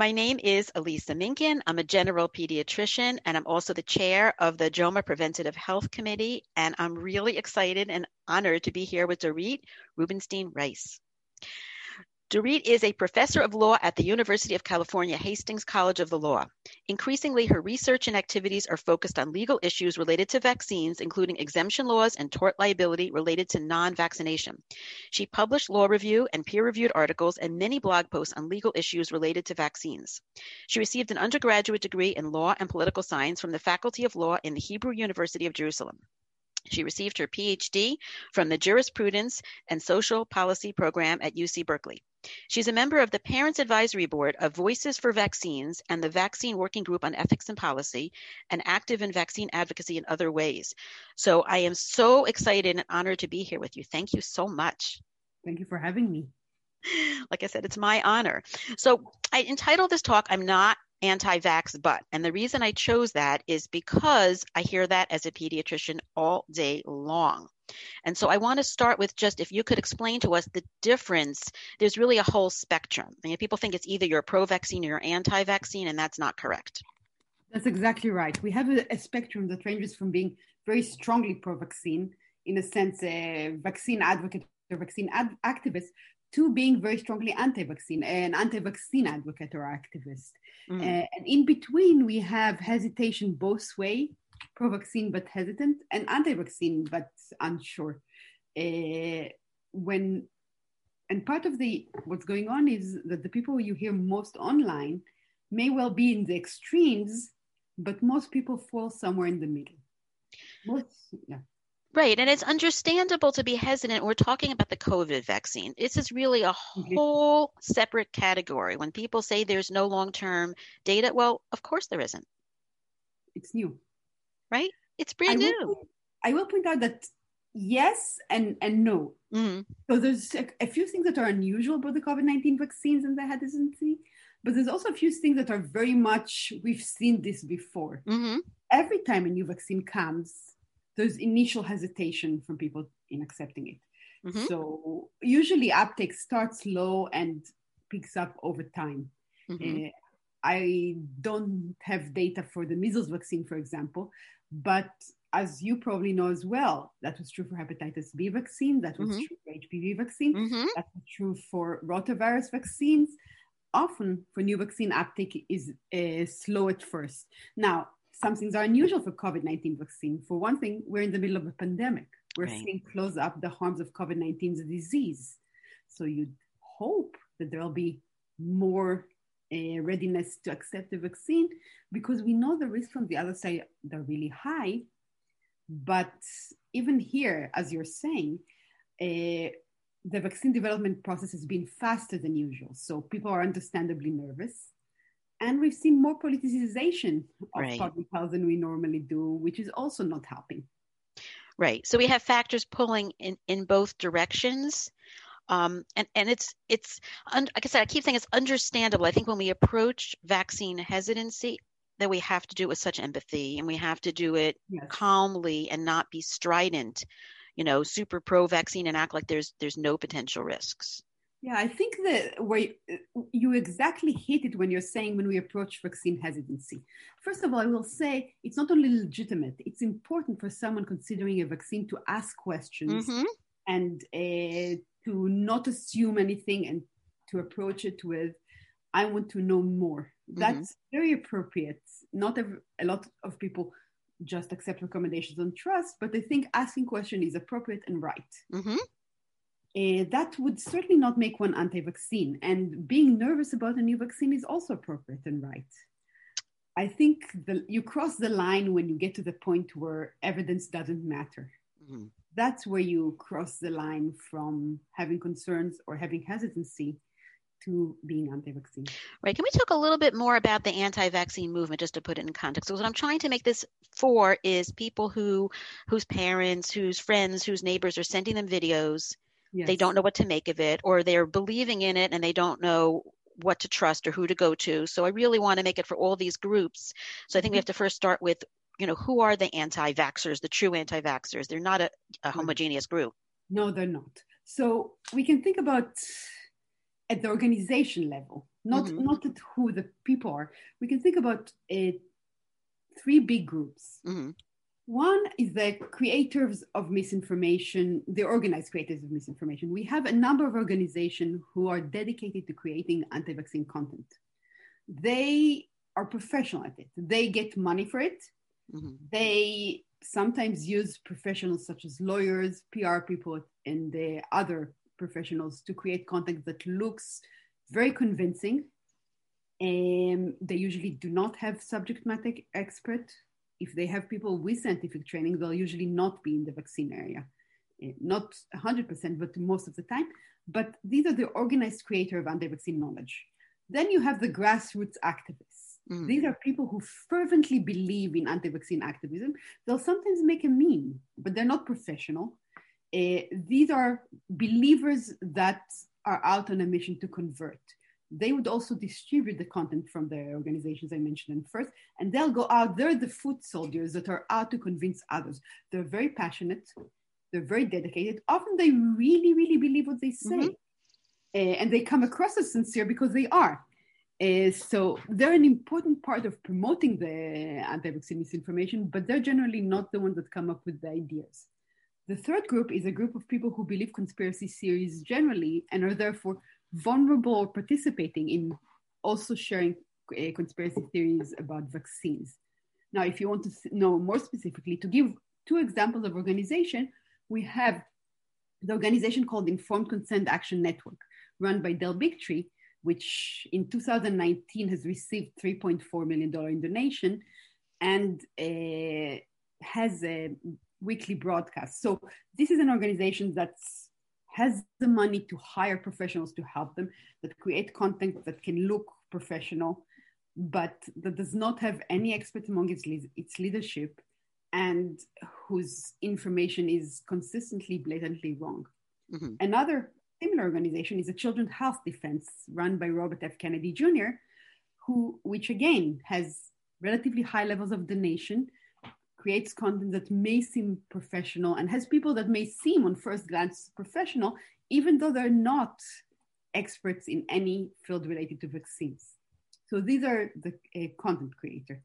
My name is Elisa Minkin. I'm a general pediatrician and I'm also the chair of the JOWMA Preventative Health Committee. And I'm really excited and honored to be here with Dorit Rubinstein Reiss. Dorit is a professor of law at the University of California Hastings College of the Law. Increasingly, her research and activities are focused on legal issues related to vaccines, including exemption laws and tort liability related to non vaccination. She published law review and peer reviewed articles and many blog posts on legal issues related to vaccines. She received an undergraduate degree in law and political science from the Faculty of Law in the Hebrew University of Jerusalem. She received her PhD from the Jurisprudence and Social Policy program at UC Berkeley. She's a member of the Parents Advisory Board of Voices for Vaccines and the Vaccine Working Group on Ethics and Policy, and active in vaccine advocacy in other ways. So I am so excited and honored to be here with you. Thank you so much. Thank you for having me. Like I said, it's my honor. So I entitled this talk, I'm Not anti vax but. And the reason I chose that is because I hear that as a pediatrician all day long. And so I want to start with just if you could explain to us the difference. There's really a whole spectrum. I mean, people think it's either you're pro vaccine or you're anti vaccine, and that's not correct. That's exactly right. We have a, a spectrum that ranges from being very strongly pro vaccine, in a sense, a vaccine advocate or vaccine ad- activist, to being very strongly anti-vaccine, an anti-vaccine advocate or activist. Mm. Uh, and in between, we have hesitation both way, pro-vaccine but hesitant, and anti-vaccine but unsure. Uh, when and part of the what's going on is that the people you hear most online may well be in the extremes, but most people fall somewhere in the middle. Most, yeah. Right. And it's understandable to be hesitant. We're talking about the COVID vaccine. This is really a mm-hmm. whole separate category. When people say there's no long term data, well, of course there isn't. It's new. Right? It's brand I new. Will, I will point out that yes and, and no. Mm-hmm. So there's a, a, few things that are unusual about the COVID 19 vaccines and the hesitancy, but there's also a few things that are very much, we've seen this before. Mm-hmm. Every time a new vaccine comes, there's initial hesitation from people in accepting it. Mm-hmm. So usually uptake starts low and picks up over time. Mm-hmm. Uh, I don't have data for the measles vaccine, for example, but as you probably know as well, that was true for hepatitis B vaccine, that was mm-hmm. true for HPV vaccine, mm-hmm. that was true for rotavirus vaccines. Often for new vaccine uptake is uh, slow at first. Now, some things are unusual for COVID 19 vaccine. For one thing, we're in the middle of a pandemic. We're right. seeing close up the harms of COVID 19 as a disease. So you'd hope that there'll be more uh, readiness to accept the vaccine because we know the risks from the other side are really high. But even here, as you're saying, uh, the vaccine development process has been faster than usual. So people are understandably nervous and we've seen more politicization of right. public health than we normally do, which is also not helping. Right. So we have factors pulling in, in both directions. Um, and, and it's, it's, like I said, I keep saying it's understandable. I think when we approach vaccine hesitancy, that we have to do it with such empathy and we have to do it yes. calmly and not be strident, you know, super pro vaccine and act like there's, there's no potential risks. Yeah, I think that where you exactly hit it when you're saying when we approach vaccine hesitancy. First of all, I will say it's not only legitimate, it's important for someone considering a vaccine to ask questions mm-hmm. and uh, to not assume anything and to approach it with, I want to know more. Mm-hmm. That's very appropriate. Not a, a lot of people just accept recommendations on trust, but I think asking question is appropriate and right. Mm-hmm uh, that would certainly not make one anti vaccine. And being nervous about a new vaccine is also appropriate and right. I think the, you cross the line when you get to the point where evidence doesn't matter. Mm-hmm. That's where you cross the line from having concerns or having hesitancy to being anti-vaccine. Right. Can we talk a little bit more about the anti-vaccine movement, just to put it in context? So what I'm trying to make this for is people who, whose parents, whose friends, whose neighbors are sending them videos. Yes. They don't know what to make of it, or they're believing in it and they don't know what to trust or who to go to. So I really want to make it for all these groups. So I think we have to first start with, you know, who are the anti-vaxxers, the true anti-vaxxers? They're not a, a homogeneous group. No, they're not. So we can think about at the organization level, not mm-hmm. not at who the people are. We can think about uh, three big groups. Mm-hmm. One is the creators of misinformation, the organized creators of misinformation. We have a number of organizations who are dedicated to creating anti-vaccine content. They are professional at it. They get money for it. Mm-hmm. They sometimes use professionals such as lawyers, PR people, and the other professionals to create content that looks very convincing. Um, they usually do not have subject matter expert. If they have people with scientific training, they'll usually not be in the vaccine area. Uh, not 100%, but most of the time. But these are the organized creator of anti-vaccine knowledge. Then you have the grassroots activists. Mm. These are people who fervently believe in anti-vaccine activism. They'll sometimes make a meme, but they're not professional. Uh, these are believers that are out on a mission to convert. They would also distribute the content from the organizations I mentioned first, and they'll go out. They're the foot soldiers that are out to convince others. They're very passionate, they're very dedicated. Often they really, really believe what they say. Mm-hmm. Uh, and they come across as sincere because they are. Uh, so they're an important part of promoting the anti-vaccine misinformation, but they're generally not the ones that come up with the ideas. The third group is a group of people who believe conspiracy theories generally and are therefore vulnerable or participating in also sharing uh, conspiracy theories about vaccines. Now, if you want to know more specifically, to give two examples of organization, we have the organization called Informed Consent Action Network, run by Del Bigtree, which in 2019 has received $3.4 million in donation and uh, has a weekly broadcast. So this is an organization that has the money to hire professionals to help them, that create content that can look professional, but that does not have any expert among its, its leadership and whose information is consistently blatantly wrong. Mm-hmm. Another similar organization is a Children's Health Defense run by Robert F. Kennedy Jr., who, which again has relatively high levels of donation creates content that may seem professional and has people that may seem on first glance professional, even though they're not experts in any field related to vaccines. So these are the uh, content creator.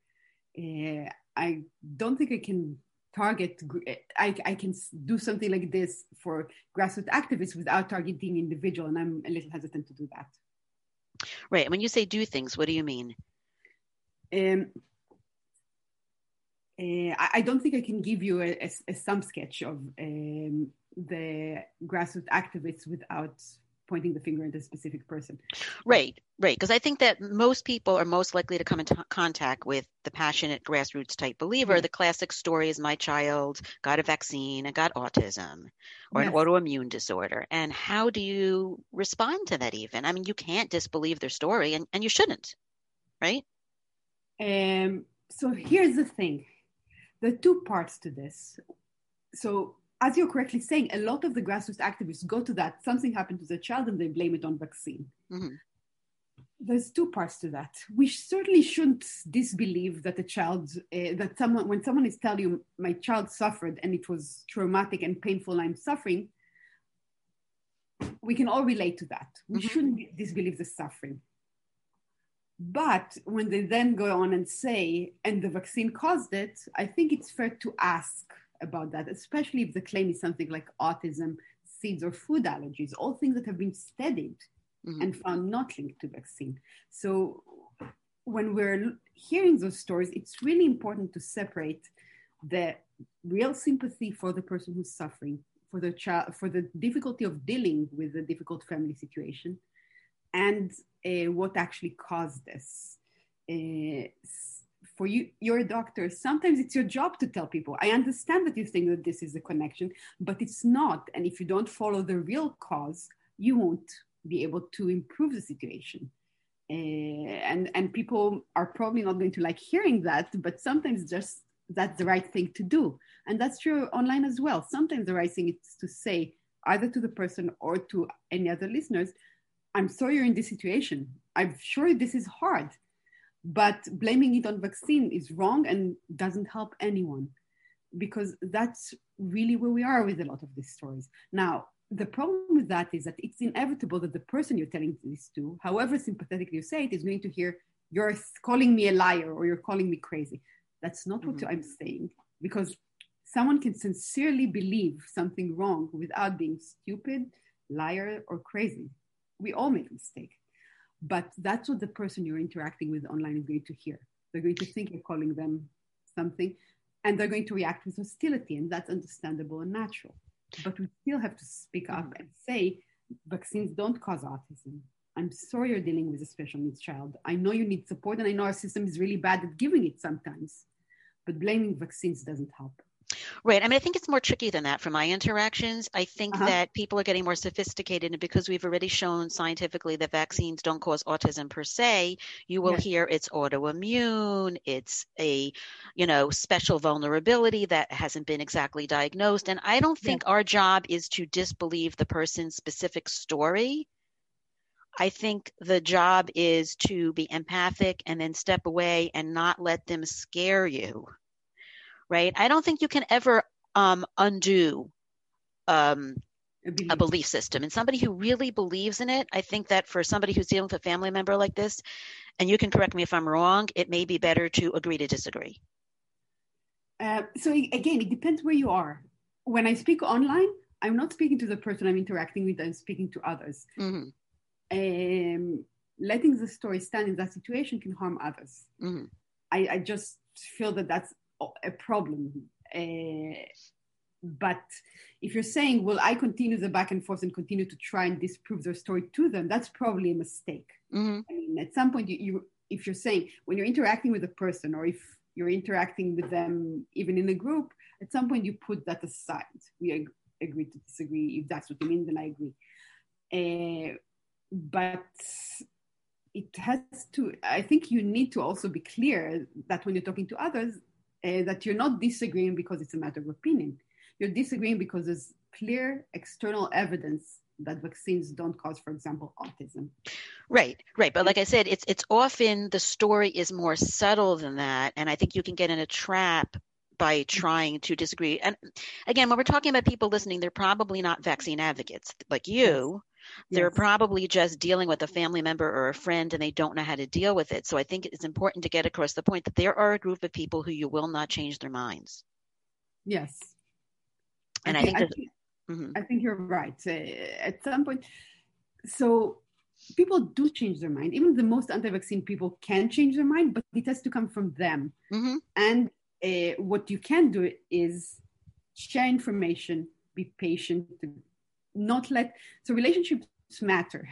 Uh, I don't think I can target, I, I can do something like this for grassroots activists without targeting individual, and I'm a little hesitant to do that. Right. When you say do things, what do you mean? Um, uh, I, don't think I can give you a, a, a some sketch of um, the grassroots activists without pointing the finger at a specific person. Right, right. Because I think that most people are most likely to come into contact with the passionate grassroots type believer. The classic story is my child got a vaccine and got autism or yes. an autoimmune disorder. And how do you respond to that even? I mean, you can't disbelieve their story and, and you shouldn't, right? Um, so here's the thing there are two parts to this. So, as you're correctly saying, a lot of the grassroots activists go to that something happened to the child and they blame it on vaccine. Mm-hmm. There's two parts to that. We certainly shouldn't disbelieve that a child, uh, that someone, when someone is telling you, my child suffered and it was traumatic and painful, I'm suffering, we can all relate to that. We mm-hmm. shouldn't disbelieve the suffering. But when they then go on and say, and the vaccine caused it, I think it's fair to ask about that, especially if the claim is something like autism, SIDS, or food allergies, all things that have been studied mm-hmm. and found not linked to vaccine. So when we're hearing those stories, it's really important to separate the real sympathy for the person who's suffering, for the child, for the difficulty of dealing with the difficult family situation, and uh, what actually caused this. Uh, for you, you're a doctor. Sometimes it's your job to tell people. I understand that you think that this is a connection, but it's not. And if you don't follow the real cause, you won't be able to improve the situation. Uh, and and people are probably not going to like hearing that, but sometimes just that's the right thing to do, and that's true online as well. Sometimes the right thing is to say either to the person or to any other listeners, "I'm sorry you're in this situation. I'm sure this is hard, but blaming it on vaccine is wrong and doesn't help anyone." because that's really where we are with a lot of these stories. Now, the problem with that is that it's inevitable that the person you're telling this to, however sympathetically you say it, is going to hear, you're calling me a liar or you're calling me crazy. That's not mm-hmm. what I'm saying because someone can sincerely believe something wrong without being stupid, liar, or crazy. We all make a mistake. But that's what the person you're interacting with online is going to hear. They're going to think you're calling them something and they're going to react with hostility, and that's understandable and natural. But we still have to speak up and say vaccines don't cause autism. I'm sorry you're dealing with a special needs child. I know you need support, and I know our system is really bad at giving it sometimes, but blaming vaccines doesn't help. Right. I mean, I think it's more tricky than that from my interactions. I think uh-huh. that people are getting more sophisticated, and because we've already shown scientifically that vaccines don't cause autism per se, you will yes. hear it's autoimmune, it's a, you know, special vulnerability that hasn't been exactly diagnosed. And I don't think yes. our job is to disbelieve the person's specific story. I think the job is to be empathic and then step away and not let them scare you right? I don't think you can ever um, undo um, a belief system. And somebody who really believes in it, I think that for somebody who's dealing with a family member like this, and you can correct me if I'm wrong, it may be better to agree to disagree. Uh, so again, it depends where you are. When I speak online, I'm not speaking to the person I'm interacting with. I'm speaking to others. Mm-hmm. Um, letting the story stand in that situation can harm others. Mm-hmm. I, I, just feel that that's a problem. Uh, but if you're saying, well, I continue the back and forth and continue to try and disprove their story to them, that's probably a mistake. Mm-hmm. I mean, at some point, you, you, if you're saying when you're interacting with a person, or if you're interacting with them even in a group, at some point you put that aside. We ag- agree to disagree. If that's what you mean, then I agree. Uh, but it has to. I think you need to also be clear that when you're talking to others, uh, that you're not disagreeing because it's a matter of opinion. You're disagreeing because there's clear external evidence that vaccines don't cause, for example, autism. Right, right. But like I said, it's it's often the story is more subtle than that, and I think you can get in a trap by trying to disagree. And again, when we're talking about people listening, they're probably not vaccine advocates like you. They're yes. probably just dealing with a family member or a friend and they don't know how to deal with it. So I think it's important to get across the point that there are a group of people who you will not change their minds. Yes. And I think, I think, I think, mm-hmm. I think you're right. Uh, at some point, so people do change their mind. Even the most anti-vaccine people can change their mind, but it has to come from them. Mm-hmm. And uh, what you can do is share information, be patient, not let so relationships matter.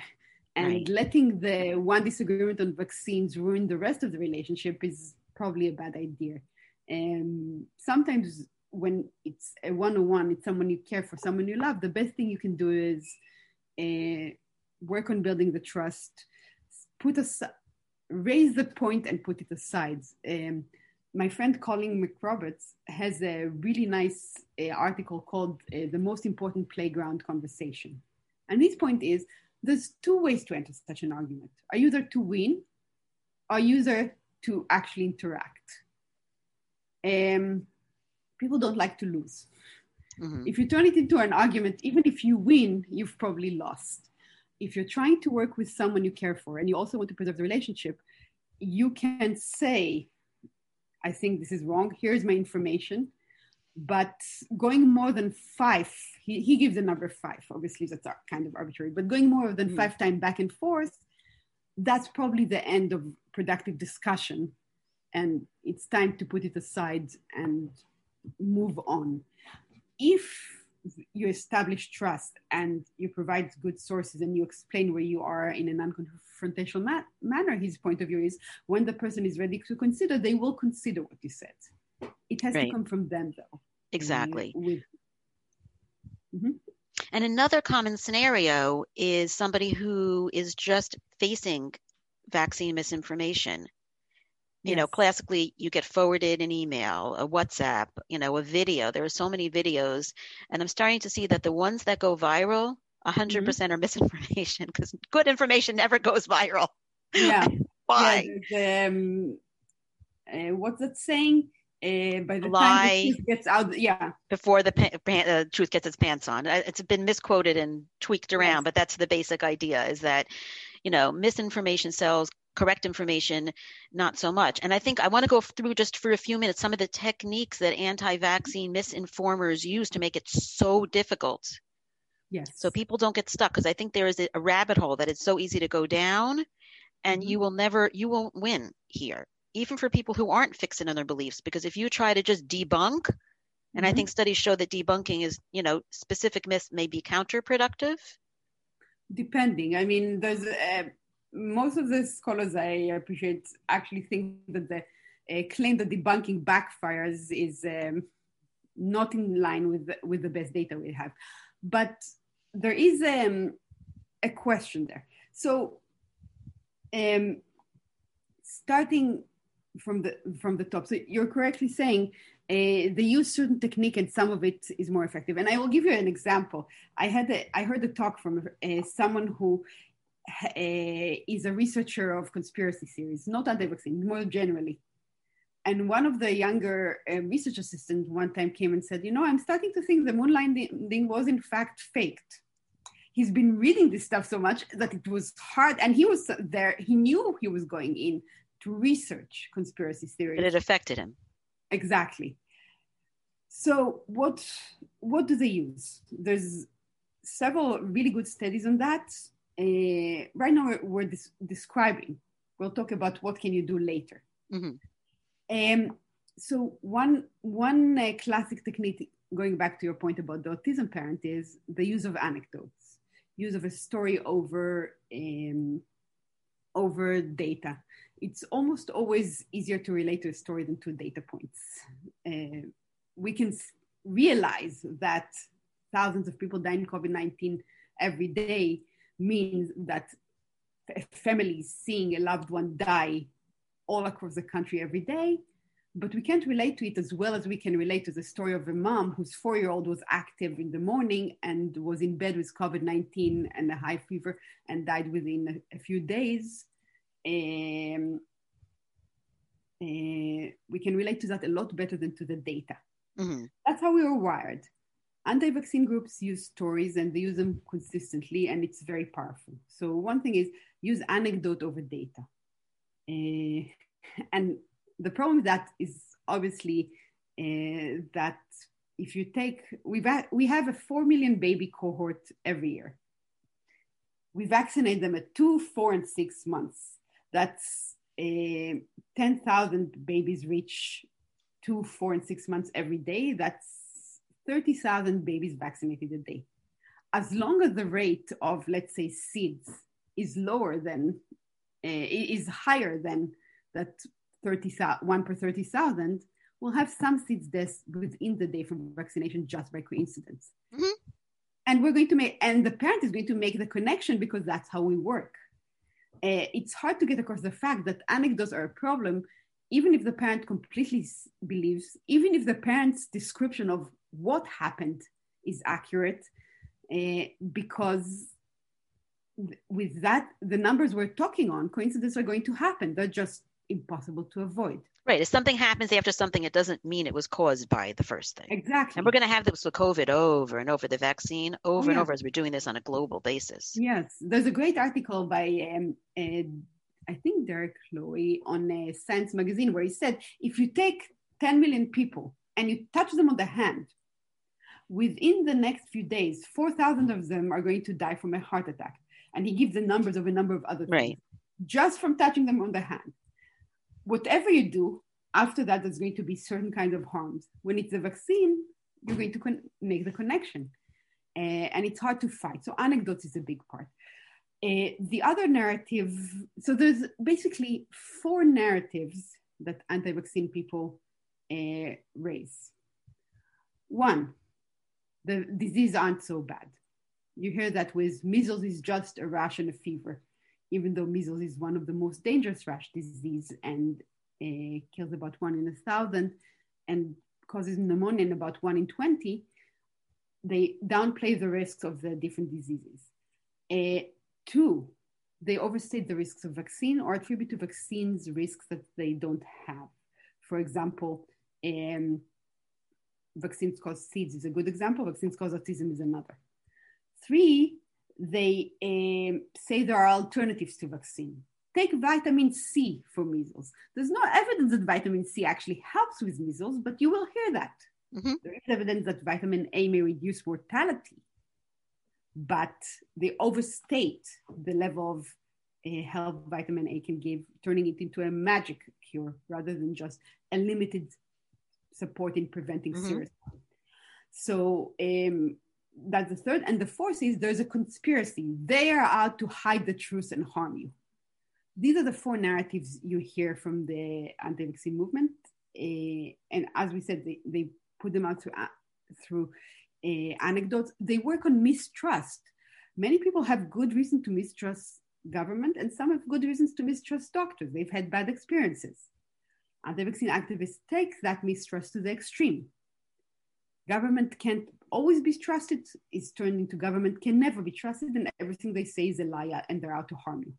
And right. letting the one disagreement on vaccines ruin the rest of the relationship is probably a bad idea. And sometimes when it's a one-on-one it's someone you care for someone you love the best thing you can do is uh, work on building the trust. Put us raise the point and put it aside. Um, my friend Colin McRoberts has a really nice uh, article called uh, The Most Important Playground Conversation. And his point is there's two ways to enter such an argument. Are you there to win? Are you there to actually interact? Um, people don't like to lose. Mm-hmm. If you turn it into an argument, even if you win, you've probably lost. If you're trying to work with someone you care for and you also want to preserve the relationship, you can say, I think this is wrong. Here's my information. But going more than five, he, he gives the number five. Obviously, that's kind of arbitrary, but going more than mm-hmm. five times back and forth, that's probably the end of productive discussion. And it's time to put it aside and move on. If you establish trust and you provide good sources and you explain where you are in a non-confrontational ma- manner his point of view is when the person is ready to consider they will consider what you said it has right. to come from them though exactly mm-hmm. And another common scenario is somebody who is just facing vaccine misinformation. You yes. know, classically, you get forwarded an email, a WhatsApp, you know, a video. There are so many videos. And I'm starting to see that the ones that go viral, 100% mm hmm are misinformation because good information never goes viral. Yeah. Why? Yeah, um, uh, what's that saying? Uh, by the Lie time the truth gets out, yeah, before the pa- uh, truth gets its pants on. It's been misquoted and tweaked around, yes. but that's the basic idea: is that you know misinformation sells, correct information not so much. And I think I want to go through just for a few minutes some of the techniques that anti-vaccine misinformers use to make it so difficult. Yes. So people don't get stuck because I think there is a rabbit hole that is so easy to go down, and mm-hmm. you will never, you won't win here even for people who aren't fixing in their beliefs because if you try to just debunk and mm-hmm. i think studies show that debunking is you know specific myths may be counterproductive depending i mean there's uh, most of the scholars i appreciate actually think that the uh, claim that debunking backfires is um, not in line with the, with the best data we have but there is um, a question there so um, starting from the from the top. So you're correctly saying uh, they use certain technique and some of it is more effective. And I will give you an example. I had a, I heard a talk from uh, someone who is a researcher of conspiracy theories, not anti-vaccine, more generally. And one of the younger uh, research assistants one time came and said, "You know, I'm starting to think the moon landing was in fact faked." He's been reading this stuff so much that it was hard, and he was there. He knew he was going in to research conspiracy theories. But it affected him. Exactly. So what what do they use? There's several really good studies on that. Uh, right now we're, we're des- describing. We'll talk about what can you do later. Mm-hmm. Um, so one one uh, classic technique, going back to your point about the autism parent, is the use of anecdotes, use of a story over um, over data it's almost always easier to relate to a story than to data points. Uh, we can realize that thousands of people die in COVID 19 every day means that families seeing a loved one die all across the country every day. But we can't relate to it as well as we can relate to the story of a mom whose four year old was active in the morning and was in bed with COVID 19 and a high fever and died within a, a few days um, uh, we can relate to that a lot better than to the data. Mm-hmm. That's how we are wired. Anti vaccine groups use stories and they use them consistently, and it's very powerful. So, one thing is use anecdote over data. Uh, and the problem with that is obviously uh, that if you take, we've, we have a 4 million baby cohort every year. We vaccinate them at two, four, and six months that's uh, 10,000 babies reach two, four, and six months every day. That's 30,000 babies vaccinated a day. As long as the rate of, let's say, SIDS is lower than, uh, is higher than that 30, one per 30,000, we'll have some SIDS deaths within the day from vaccination just by coincidence. Mm-hmm. And we're going to make, and the parent is going to make the connection because that's how we work uh, it's hard to get across the fact that anecdotes are a problem, even if the parent completely believes, even if the parent's description of what happened is accurate, uh, because th- with that, the numbers we're talking on, coincidences are going to happen. They're just impossible to avoid. Right. If something happens after something, it doesn't mean it was caused by the first thing. Exactly. And we're going to have this with COVID over and over, the vaccine over oh, and over as we're doing this on a global basis. Yes. There's a great article by, um, uh, I think, Derek Lowe on uh, Science Magazine where he said if you take 10 million people and you touch them on the hand, within the next few days, 4,000 of them are going to die from a heart attack. And he gives the numbers of a number of other things. Right. Just from touching them on the hand whatever you do after that, there's going to be certain kind of harms. When it's a vaccine, you're going to con- make the connection, uh, and it's hard to fight. So anecdotes is a big part. Uh, the other narrative, so there's basically four narratives that anti-vaccine people uh, raise. One, the disease aren't so bad. You hear that with measles is just a rash and a fever, even though measles is one of the most dangerous rash disease and uh, kills about one in a thousand and causes pneumonia in about one in 20, they downplay the risks of the different diseases. Uh, two, they overstate the risks of vaccine or attribute to vaccines risks that they don't have. For example, um, vaccines cause SIDS is a good example, vaccines cause autism is another. Three, they um, say there are alternatives to vaccine. Take vitamin C for measles. There's no evidence that vitamin C actually helps with measles, but you will hear that. Mm-hmm. There is evidence that vitamin A may reduce mortality, but they overstate the level of uh, help vitamin A can give, turning it into a magic cure rather than just a limited support in preventing mm-hmm. serious. So um, that's the third. And the fourth is there's a conspiracy. They are out to hide the truth and harm you. These are the four narratives you hear from the anti vaccine movement. Uh, and as we said, they, they put them out through, uh, through uh, anecdotes. They work on mistrust. Many people have good reason to mistrust government, and some have good reasons to mistrust doctors. They've had bad experiences. Anti vaccine activists take that mistrust to the extreme. Government can't always be trusted, is turned into government can never be trusted, and everything they say is a lie and they're out to harm you.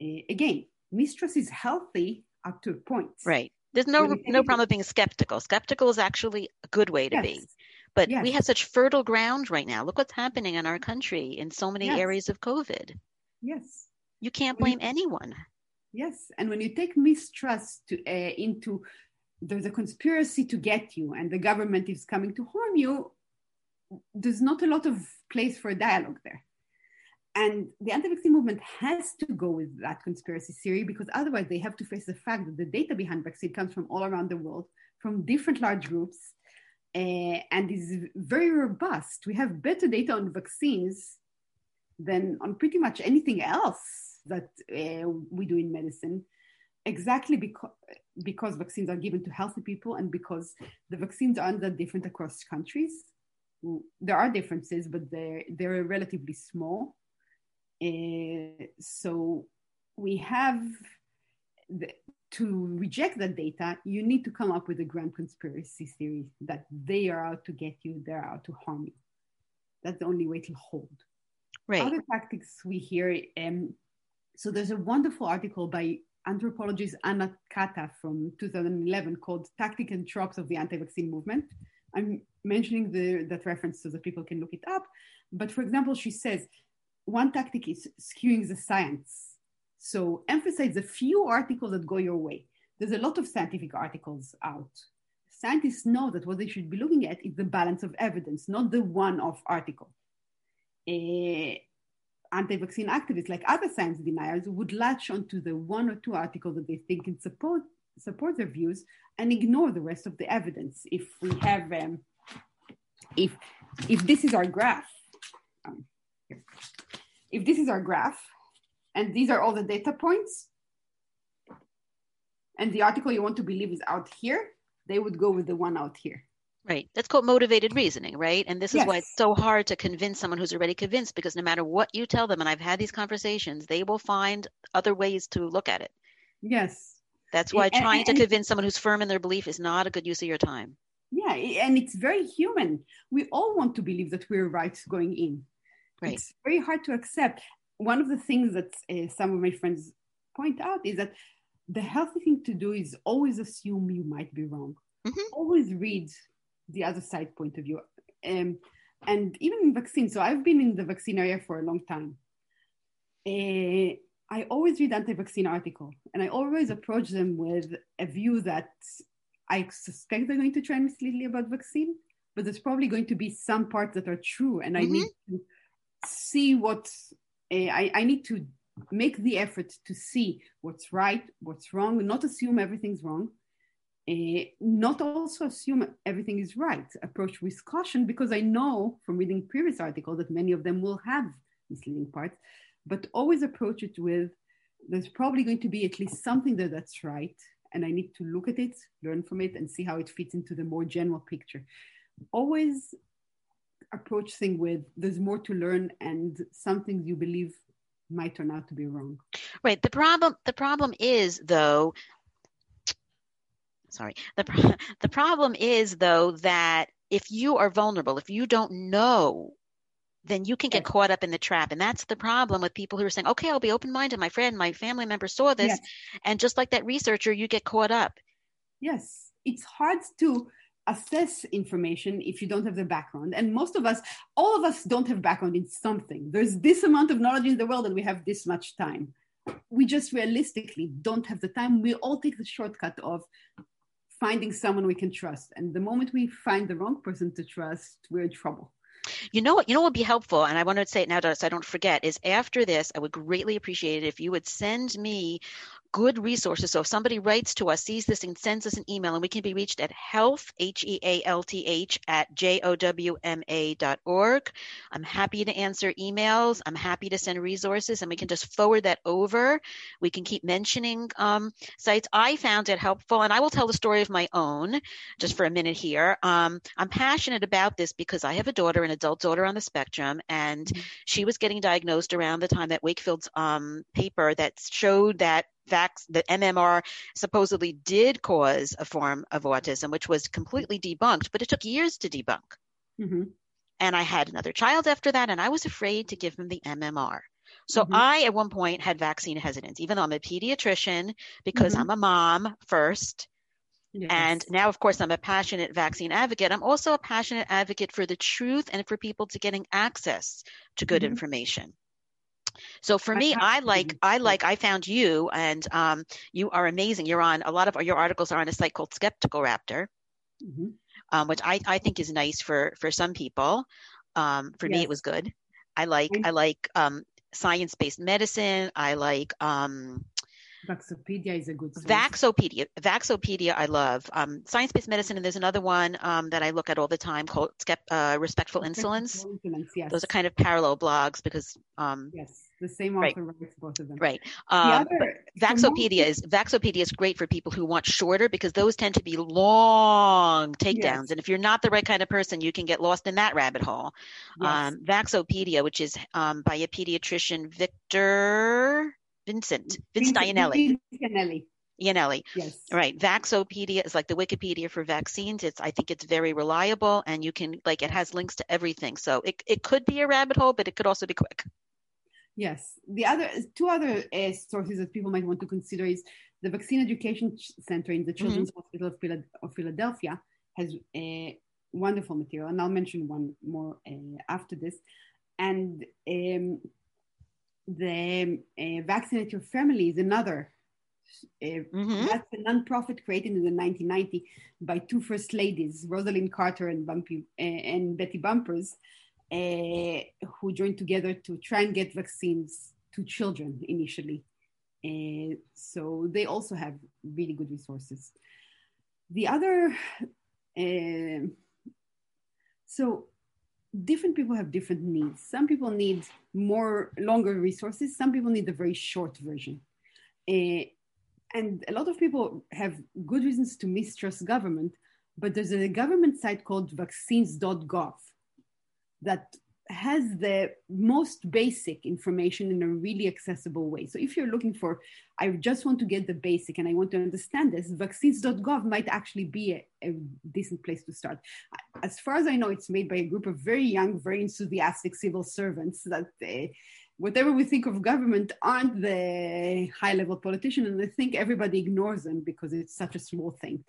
Uh, again, mistrust is healthy up to a point. Right. There's no no problem with being skeptical. Skeptical is actually a good way to yes. be. But yes. we have such fertile ground right now. Look what's happening in our country in so many yes. areas of COVID. Yes. You can't blame anyone. Yes, and when you take mistrust to, uh, into there's a conspiracy to get you, and the government is coming to harm you, there's not a lot of place for dialogue there. And the anti-vaccine movement has to go with that conspiracy theory because otherwise they have to face the fact that the data behind vaccine comes from all around the world, from different large groups, uh, and is very robust. We have better data on vaccines than on pretty much anything else that uh, we do in medicine, exactly because because vaccines are given to healthy people and because the vaccines aren't that different across countries. There are differences, but they're they're relatively small. Uh, so we have the, to reject that data, you need to come up with a grand conspiracy theory that they are out to get you, they're out to harm you. That's the only way to hold. Right. Other tactics we hear. Um, so there's a wonderful article by anthropologist Anna Kata from 2011 called Tactic and Tropes of the Anti-Vaccine Movement. I'm mentioning the, that reference so that people can look it up. But for example, she says one tactic is skewing the science. So emphasize a few articles that go your way. There's a lot of scientific articles out. Scientists know that what they should be looking at is the balance of evidence, not the one-off article uh, anti-vaccine activists, like other science deniers, would latch onto the one or two articles that they think can support support their views and ignore the rest of the evidence. If we have, um, if if this is our graph, um, if this is our graph, and these are all the data points, and the article you want to believe is out here, they would go with the one out here. Right. That's called motivated reasoning, right? And this is yes. why it's so hard to convince someone who's already convinced because no matter what you tell them, and I've had these conversations, they will find other ways to look at it. Yes. That's why and, trying and, to convince someone who's firm in their belief is not a good use of your time. Yeah. And it's very human. We all want to believe that we're right going in. Right. It's very hard to accept. One of the things that uh, some of my friends point out is that the healthy thing to do is always assume you might be wrong. Mm-hmm. Always read the other side point of view. Um, and even in vaccines, so I've been in the vaccine area for a long time. Uh, I always read anti-vaccine article, and I always approach them with a view that I suspect they're going to try and mislead me about vaccine, but there's probably going to be some parts that are true, and I mm-hmm. need to see what uh, I, I need to make the effort to see what's right, what's wrong, not assume everything's wrong, uh, not also assume everything is right. Approach with caution because I know from reading previous articles that many of them will have misleading parts, but always approach it with there's probably going to be at least something there that's right. And I need to look at it, learn from it, and see how it fits into the more general picture. Always approach thing with there's more to learn and some things you believe might turn out to be wrong. Right. The problem the problem is though sorry. The the problem is though that if you are vulnerable, if you don't know then you can get yes. caught up in the trap. And that's the problem with people who are saying, okay, I'll be open minded. My friend, my family member saw this. Yes. And just like that researcher, you get caught up. Yes. It's hard to assess information if you don't have the background. And most of us, all of us don't have background in something. There's this amount of knowledge in the world and we have this much time. We just realistically don't have the time. We all take the shortcut of finding someone we can trust. And the moment we find the wrong person to trust, we're in trouble. You know what? You know what would be helpful, and I want to say it now so I don't forget. Is after this, I would greatly appreciate it if you would send me good resources. So if somebody writes to us, sees this, and sends us an email, and we can be reached at health, H E A L T H, at J O W M A dot org. I'm happy to answer emails. I'm happy to send resources, and we can just forward that over. We can keep mentioning um, sites. I found it helpful, and I will tell the story of my own just for a minute here. Um, I'm passionate about this because I have a daughter, an adult daughter on the spectrum, and mm-hmm. she was getting diagnosed around the time that Wakefield's um, paper that showed that vac- that MMR supposedly did cause a form of autism, which was completely debunked, but it took years to debunk. Mm-hmm. And I had another child after that, and I was afraid to give him the MMR. So mm-hmm. I, at one point, had vaccine hesitance, even though I'm a pediatrician, because mm-hmm. I'm a mom first. Yes. And now, of course, I'm a passionate vaccine advocate. I'm also a passionate advocate for the truth and for people to getting access to good mm-hmm. information. So for me, I like I like I found you, and um, you are amazing. You're on a lot of your articles are on a site called Skeptical Raptor, mm-hmm. um, which I, I think is nice for for some people. Um, for yes. me, it was good. I like I like um, science based medicine. I like um, Vaxopedia is a good source. Vaxopedia. Vaxopedia, I love. Um, Science based medicine, and there's another one um, that I look at all the time called uh, Respectful, Insolence. yes. Those are kind of parallel blogs because. Um, yes, the same author right. writes both of them. Right. Um, the other, Vaxopedia is Vaxopedia is great for people who want shorter because those tend to be long takedowns, yes. and if you're not the right kind of person, you can get lost in that rabbit hole. Yes. Um, Vaxopedia, which is um, by a pediatrician, Victor. Vincent, Vincent Iannelli. Iannelli. Iannelli. Yes. Right. Vaxopedia is like the Wikipedia for vaccines. It's I think it's very reliable and you can like it has links to everything. So it it could be a rabbit hole, but it could also be quick. Yes. The other two other uh, sources that people might want to consider is the Vaccine Education Center in the mm-hmm. Children's mm-hmm. Hospital of, Phila- of, Philadelphia has a wonderful material, and I'll mention one more uh, after this. And um, the uh, Vaccinate Your Family is another. Uh, mm-hmm. That's a nonprofit created in the 1990 by two first ladies, Rosalynn Carter and, Bumpy, uh, and Betty Bumpers, uh, who joined together to try and get vaccines to children initially. Uh, so they also have really good resources. The other, uh, so different people have different needs. Some people need more longer resources. Some people need a very short version. Uh, and a lot of people have good reasons to mistrust government, but there's a government site called vaccines.gov that has the most basic information in a really accessible way. So if you're looking for, I just want to get the basic and I want to understand this, vaccines.gov might actually be a, a, decent place to start. As far as I know, it's made by a group of very young, very enthusiastic civil servants that they, whatever we think of government aren't the high level politician and I think everybody ignores them because it's such a small thing.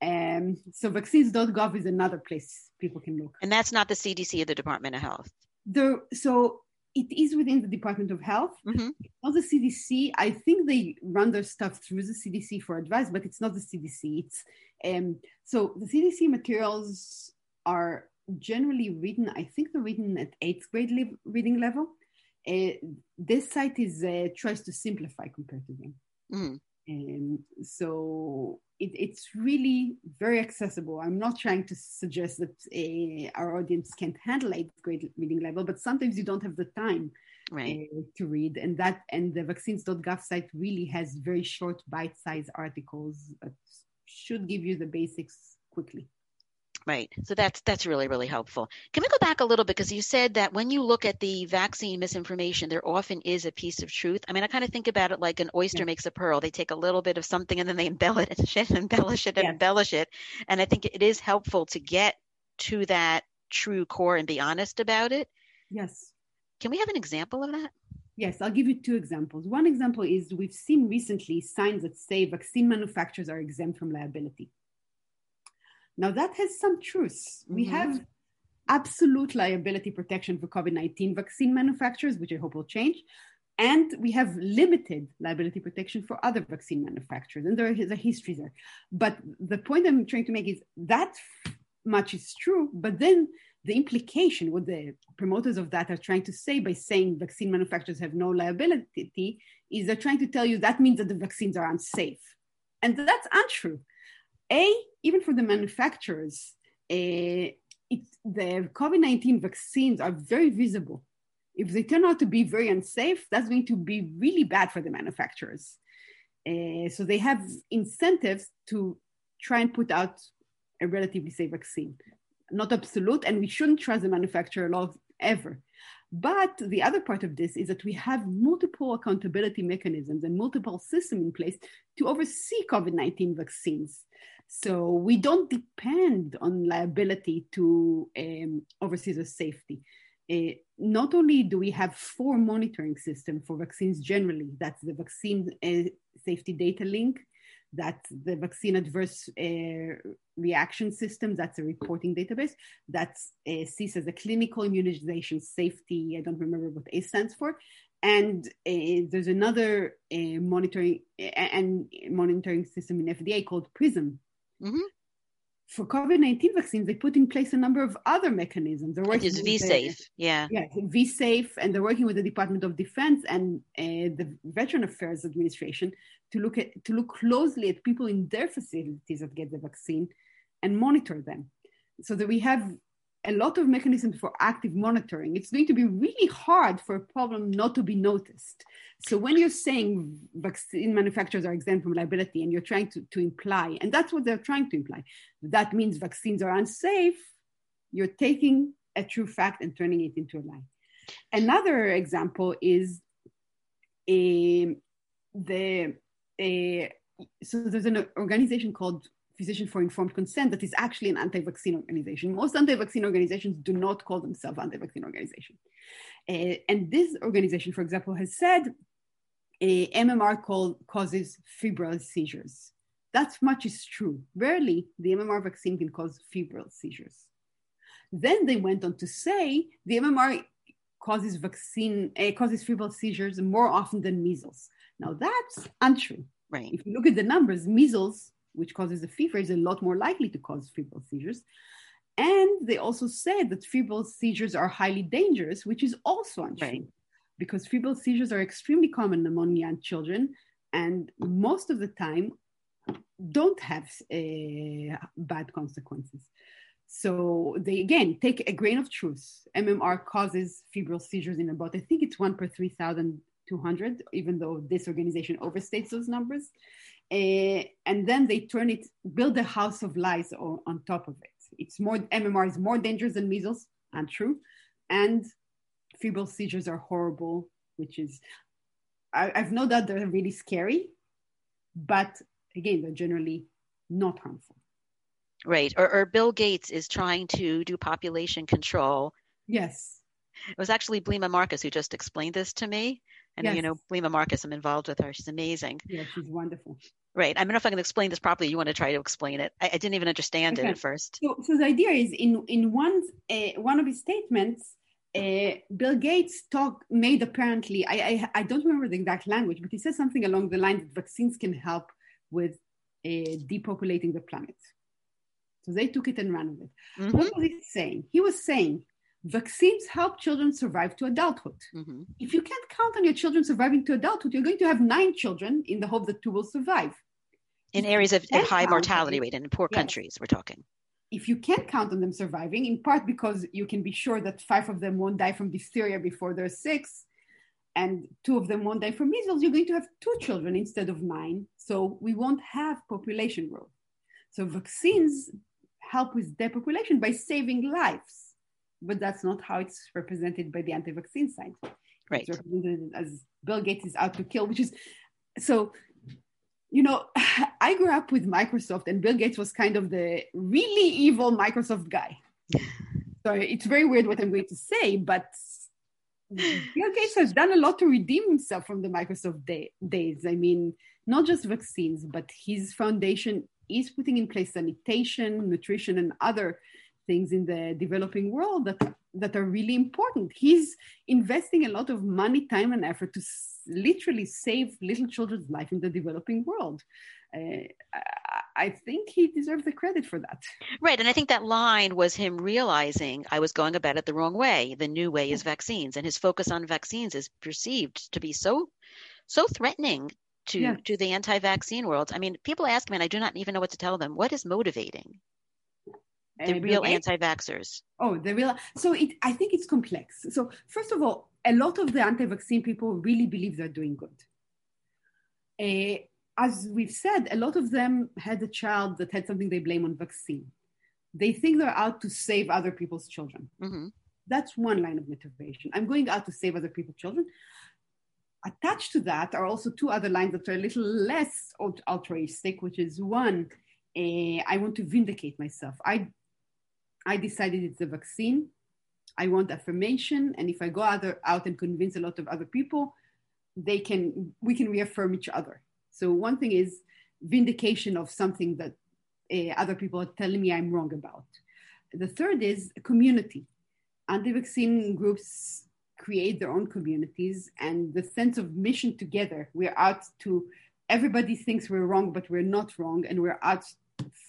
Um, so vaccines.gov is another place people can look. And that's not the CDC or the Department of Health. The, so it is within the Department of Health. Mm-hmm. Not the CDC. I think they run their stuff through the CDC for advice, but it's not the CDC. It's um, so the CDC materials are generally written. I think they're written at eighth grade reading level. Uh, this site is uh, tries to simplify compared to them. Mm. Um, so it, it's really very accessible. I'm not trying to suggest that uh, our audience can't handle eighth grade reading level, but sometimes you don't have the time right. uh, to read. And that and the vaccines.gov site really has very short, bite-sized articles that should give you the basics quickly. Right. So that's that's really really helpful. Can we go back a little bit because you said that when you look at the vaccine misinformation, there often is a piece of truth. I mean, I kind of think about it like an oyster yeah. makes a pearl. They take a little bit of something and then they embellish it, embellish it, and yeah. embellish it. And I think it is helpful to get to that true core and be honest about it. Yes. Can we have an example of that? Yes, I'll give you two examples. One example is we've seen recently signs that say vaccine manufacturers are exempt from liability. Now, that has some truth. Mm-hmm. We have absolute liability protection for COVID 19 vaccine manufacturers, which I hope will change. And we have limited liability protection for other vaccine manufacturers. And there is a history there. But the point I'm trying to make is that much is true. But then the implication, what the promoters of that are trying to say by saying vaccine manufacturers have no liability, is they're trying to tell you that means that the vaccines are unsafe. And that's untrue. A, even for the manufacturers, uh, it, the COVID 19 vaccines are very visible. If they turn out to be very unsafe, that's going to be really bad for the manufacturers. Uh, so they have incentives to try and put out a relatively safe vaccine. Not absolute, and we shouldn't trust the manufacturer lot ever. But the other part of this is that we have multiple accountability mechanisms and multiple systems in place to oversee COVID 19 vaccines. So we don't depend on liability to um, oversee the safety. Uh, not only do we have four monitoring systems for vaccines generally, that's the vaccine uh, safety data link, that's the vaccine adverse uh, reaction system, that's a reporting database, that's uh, CISA a clinical immunization safety, I don't remember what A stands for, and uh, there's another uh, monitoring and monitoring system in FDA called PRISM, Mm-hmm. For COVID 19 vaccines, they put in place a number of other mechanisms. They're working with VSafe, yeah. Yeah, VSafe, and they're working with the Department of Defense and uh, the Veteran Affairs Administration to look at to look closely at people in their facilities that get the vaccine and monitor them. So that we have a lot of mechanisms for active monitoring. It's going to be really hard for a problem not to be noticed. So when you're saying vaccine manufacturers are exempt from liability and you're trying to, to imply, and that's what they're trying to imply, that means vaccines are unsafe, you're taking a true fact and turning it into a lie. Another example is a, the a, so there's an organization called Physician for Informed Consent that is actually an anti-vaccine organization. Most anti-vaccine organizations do not call themselves anti-vaccine organization. Uh, and this organization, for example, has said a MMR called causes febrile seizures. That much is true. Rarely the MMR vaccine can cause febrile seizures. Then they went on to say the MMR causes vaccine uh, causes febrile seizures more often than measles. Now that's untrue. Right. If you look at the numbers, measles, which causes a fever, is a lot more likely to cause febrile seizures. And they also said that febrile seizures are highly dangerous, which is also untrue. Right because febrile seizures are extremely common among young children and most of the time don't have uh, bad consequences. So they again take a grain of truth. MMR causes febrile seizures in about, I think it's one per 3,200, even though this organization overstates those numbers. Uh, and then they turn it, build a house of lies on, on top of it. It's more, MMR is more dangerous than measles, untrue. And febrile seizures are horrible, which is, I, I've no doubt they're really scary, but again, they're generally not harmful. Right. Or, or Bill Gates is trying to do population control. Yes. It was actually Blima Marcus who just explained this to me. And yes. you know, Blima Marcus, I'm involved with her. She's amazing. Yeah, she's wonderful. Right. I don't know if I can explain this properly. You want to try to explain it? I, I didn't even understand okay. it at first. So, so the idea is in in one uh, one of his statements, uh, Bill Gates talk made apparently, I, I, I, don't remember the exact language, but he said something along the lines that vaccines can help with uh, depopulating the planet. So they took it and ran with it. Mm-hmm. What was he saying? He was saying vaccines help children survive to adulthood. Mm-hmm. If you can't count on your children surviving to adulthood, you're going to have nine children in the hope that two will survive. In areas of, of high mortality rate in poor yes. countries, we're talking if you can't count on them surviving, in part because you can be sure that five of them won't die from diphtheria before they're six, and two of them won't die from measles, you're going to have two children instead of nine. So we won't have population growth. So vaccines help with depopulation by saving lives. But that's not how it's represented by the anti vaccine side. Right. It's represented as Bill Gates is out to kill, which is so you know, I grew up with Microsoft, and Bill Gates was kind of the really evil Microsoft guy. so it's very weird what I'm going to say, but Bill Gates has done a lot to redeem himself from the Microsoft day, days. I mean, not just vaccines, but his foundation is putting in place sanitation, nutrition, and other things in the developing world that that are really important. He's investing a lot of money, time, and effort to s- literally save little children's life in the developing world. Uh, I think he deserves the credit for that. Right. And I think that line was him realizing I was going about it the wrong way. The new way is vaccines. And his focus on vaccines is perceived to be so so threatening to, yeah. to the anti-vaccine world. I mean, people ask me, and I do not even know what to tell them. What is motivating? The uh, real anti-vaxxers. Oh the real so it i think it's complex. So first of all a lot of the anti-vaccine people really believe they're doing good. Uh, as we've said a lot of them had a child that had something they blame on vaccine. They think they're out to save other people's children. Mm-hmm. that's one line of motivation. I'm going out to save other people's children. Attached to that are also two other lines that are a little less altruistic which is one uh, I want to vindicate myself. I I decided it's a vaccine. I want affirmation, and if I go other, out and convince a lot of other people, they can we can reaffirm each other. So one thing is vindication of something that uh, other people are telling me I'm wrong about. The third is community. Anti-vaccine groups create their own communities, and the sense of mission together. We're out to. Everybody thinks we're wrong, but we're not wrong, and we're out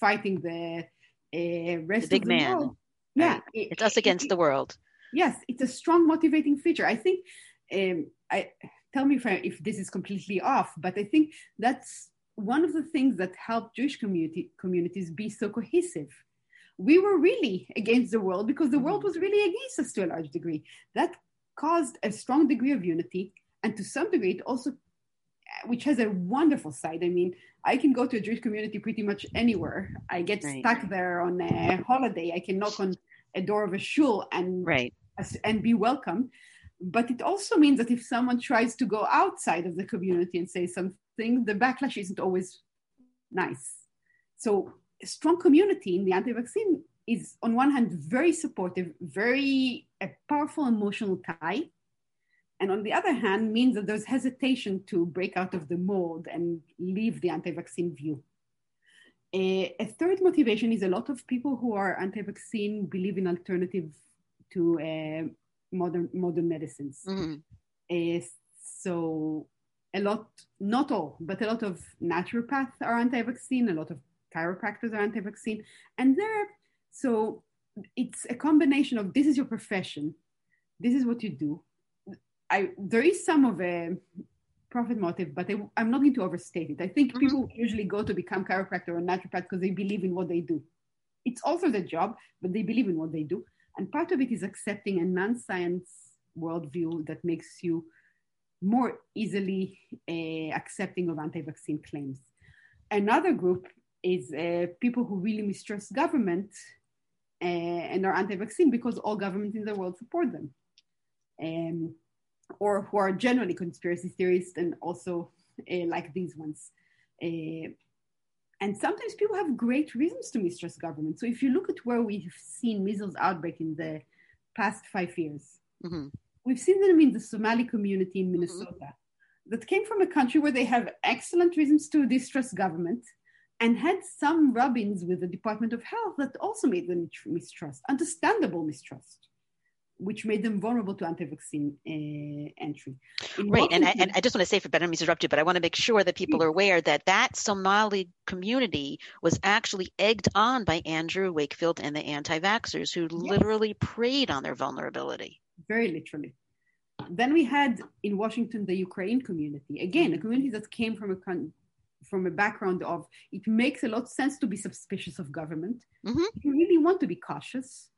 fighting the uh, rest the big of the man. world. Yeah, right. it, it's us against it, the world. Yes, it's a strong motivating feature. I think. Um, I tell me if, I, if this is completely off, but I think that's one of the things that helped Jewish community communities be so cohesive. We were really against the world because the world mm-hmm. was really against us to a large degree. That caused a strong degree of unity, and to some degree, it also which has a wonderful side. I mean, I can go to a Jewish community pretty much anywhere. I get right. stuck there on a holiday. I can knock on a door of a shul and right. and be welcome. But it also means that if someone tries to go outside of the community and say something, the backlash isn't always nice. So a strong community in the anti-vaccine is on one hand very supportive, very a powerful emotional tie and on the other hand means that there's hesitation to break out of the mold and leave the anti-vaccine view. A, a third motivation is a lot of people who are anti-vaccine believe in alternative to uh, modern modern medicines. Mm-hmm. Uh, so a lot, not all, but a lot of naturopaths are anti-vaccine. A lot of chiropractors are anti-vaccine, and there, so it's a combination of this is your profession, this is what you do, I there is some of a profit motive, but I, am not going to overstate it. I think mm-hmm. people usually go to become chiropractor or naturopath because they believe in what they do. It's also their job, but they believe in what they do. And part of it is accepting a non-science worldview that makes you more easily uh, accepting of anti-vaccine claims. Another group is uh, people who really mistrust government uh, and are anti-vaccine because all governments in the world support them. Um, or who are generally conspiracy theorists and also uh, like these ones. Uh, and sometimes people have great reasons to mistrust government. So if you look at where we've seen measles outbreak in the past five years, mm-hmm. we've seen them in the Somali community in mm-hmm. Minnesota mm-hmm. that came from a country where they have excellent reasons to distrust government and had some rub-ins with the Department of Health that also made them mistrust, understandable mistrust which made them vulnerable to anti-vaccine uh, entry. In right, and I, and I just want to say, for better you, but I want to make sure that people are aware that that Somali community was actually egged on by Andrew Wakefield and the anti-vaxxers, who yes. literally preyed on their vulnerability. Very literally. Then we had in Washington the Ukraine community, again, a community that came from a con- from a background of it makes a lot of sense to be suspicious of government. Mm-hmm. You really want to be cautious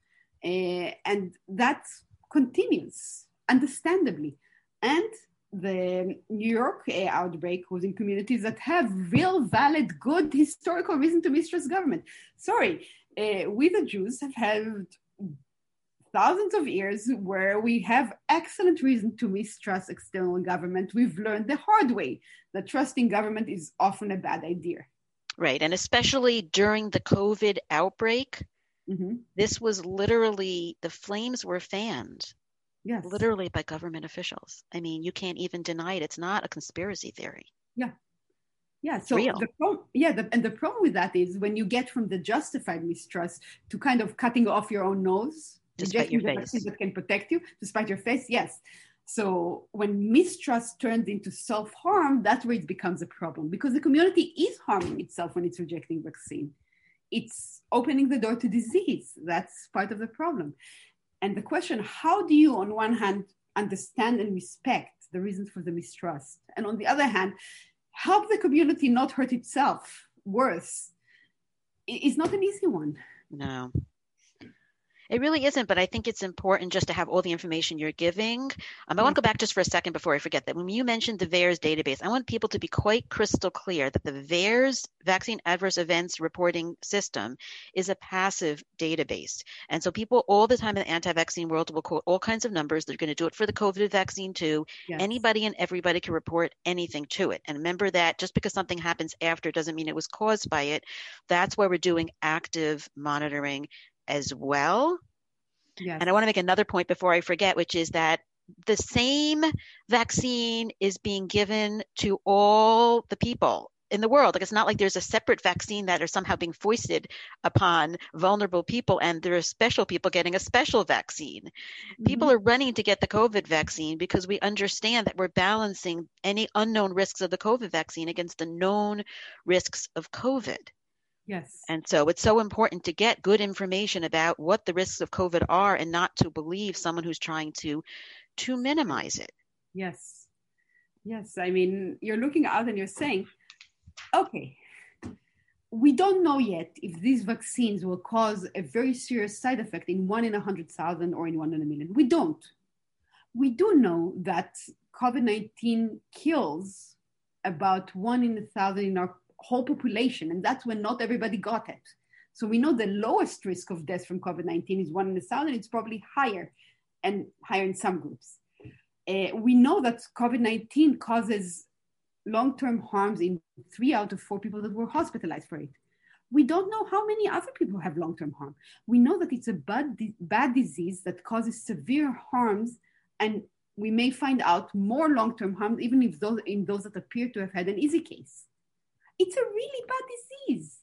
uh, and that continues, understandably. And the New York uh, outbreak was in communities that have real, valid, good historical reason to mistrust government. Sorry, uh, we the Jews have had thousands of years where we have excellent reason to mistrust external government. We've learned the hard way that trusting government is often a bad idea. Right. And especially during the COVID outbreak, mm-hmm. this was literally the flames were fanned. Yes. Literally by government officials. I mean, you can't even deny it. It's not a conspiracy theory. Yeah. Yeah. So Real. the problem, yeah, the, and the problem with that is when you get from the justified mistrust to kind of cutting off your own nose, despite your face, that can protect you, despite your face. Yes. So when mistrust turns into self harm, that's where it becomes a problem because the community is harming itself when it's rejecting vaccine. It's opening the door to disease. That's part of the problem. And the question how do you, on one hand, understand and respect the reasons for the mistrust? And on the other hand, help the community not hurt itself worse is not an easy one. No. It really isn't, but I think it's important just to have all the information you're giving. Um, I want to go back just for a second before I forget that when you mentioned the VAERS database, I want people to be quite crystal clear that the VAERS vaccine adverse events reporting system is a passive database. And so people all the time in the anti-vaccine world will quote all kinds of numbers. They're going to do it for the COVID vaccine too. Yes. Anybody and everybody can report anything to it. And remember that just because something happens after doesn't mean it was caused by it. That's why we're doing active monitoring as well. Yes. And I want to make another point before I forget, which is that the same vaccine is being given to all the people in the world. Like it's not like there's a separate vaccine that are somehow being foisted upon vulnerable people and there are special people getting a special vaccine. Mm-hmm. People are running to get the COVID vaccine because we understand that we're balancing any unknown risks of the COVID vaccine against the known risks of COVID. Yes. And so it's so important to get good information about what the risks of COVID are and not to believe someone who's trying to to minimize it. Yes. Yes. I mean, you're looking out and you're saying, okay, we don't know yet if these vaccines will cause a very serious side effect in one in a hundred thousand or in one in a million. We don't. We do know that COVID 19 kills about one in a thousand in our whole population, and that's when not everybody got it. So we know the lowest risk of death from COVID 19 is one in a thousand, it's probably higher and higher in some groups. Uh, we know that COVID 19 causes long term harms in three out of four people that were hospitalized for it. We don't know how many other people have long term harm. We know that it's a bad, bad disease that causes severe harms, and we may find out more long term harms, even if those, in those that appear to have had an easy case it's a really bad disease.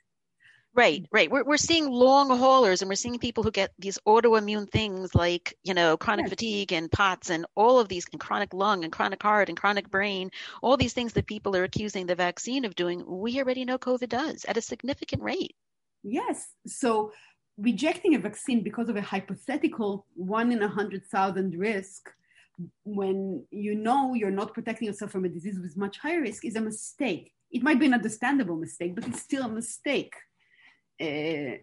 Right, right. We're, we're seeing long haulers and we're seeing people who get these autoimmune things like, you know, chronic yes. fatigue and POTS and all of these, and chronic lung and chronic heart and chronic brain, all these things that people are accusing the vaccine of doing, we already know COVID does at a significant rate. Yes. So rejecting a vaccine because of a hypothetical one in a hundred thousand risk when you know you're not protecting yourself from a disease with much higher risk is a mistake it might be an understandable mistake, but it's still a mistake. Uh,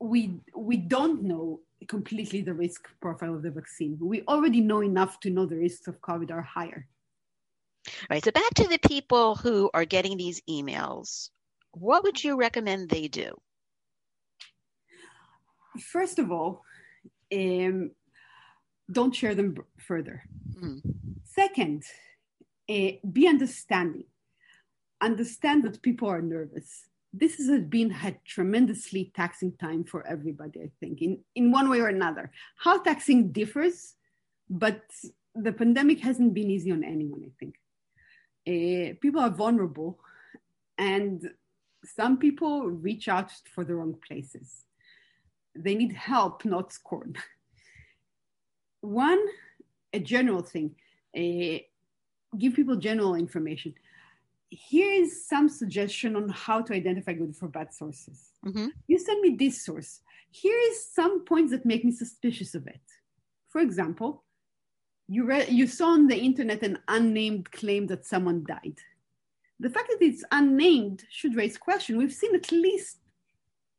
we we don't know completely the risk profile of the vaccine. We already know enough to know the risks of COVID are higher. Right. So back to the people who are getting these emails. What would you recommend they do? First of all, um, don't share them further. Mm. Second, uh, be understanding understand that people are nervous. This has been a tremendously taxing time for everybody, I think, in, in one way or another. How taxing differs, but the pandemic hasn't been easy on anyone, I think. Uh, people are vulnerable, and some people reach out for the wrong places. They need help, not scorn. One, a general thing, uh, give people general information here is some suggestion on how to identify good for bad sources. Mm-hmm. You send me this source. Here is some points that make me suspicious of it. For example, you read, you saw on the internet an unnamed claim that someone died. The fact that it's unnamed should raise question. We've seen at least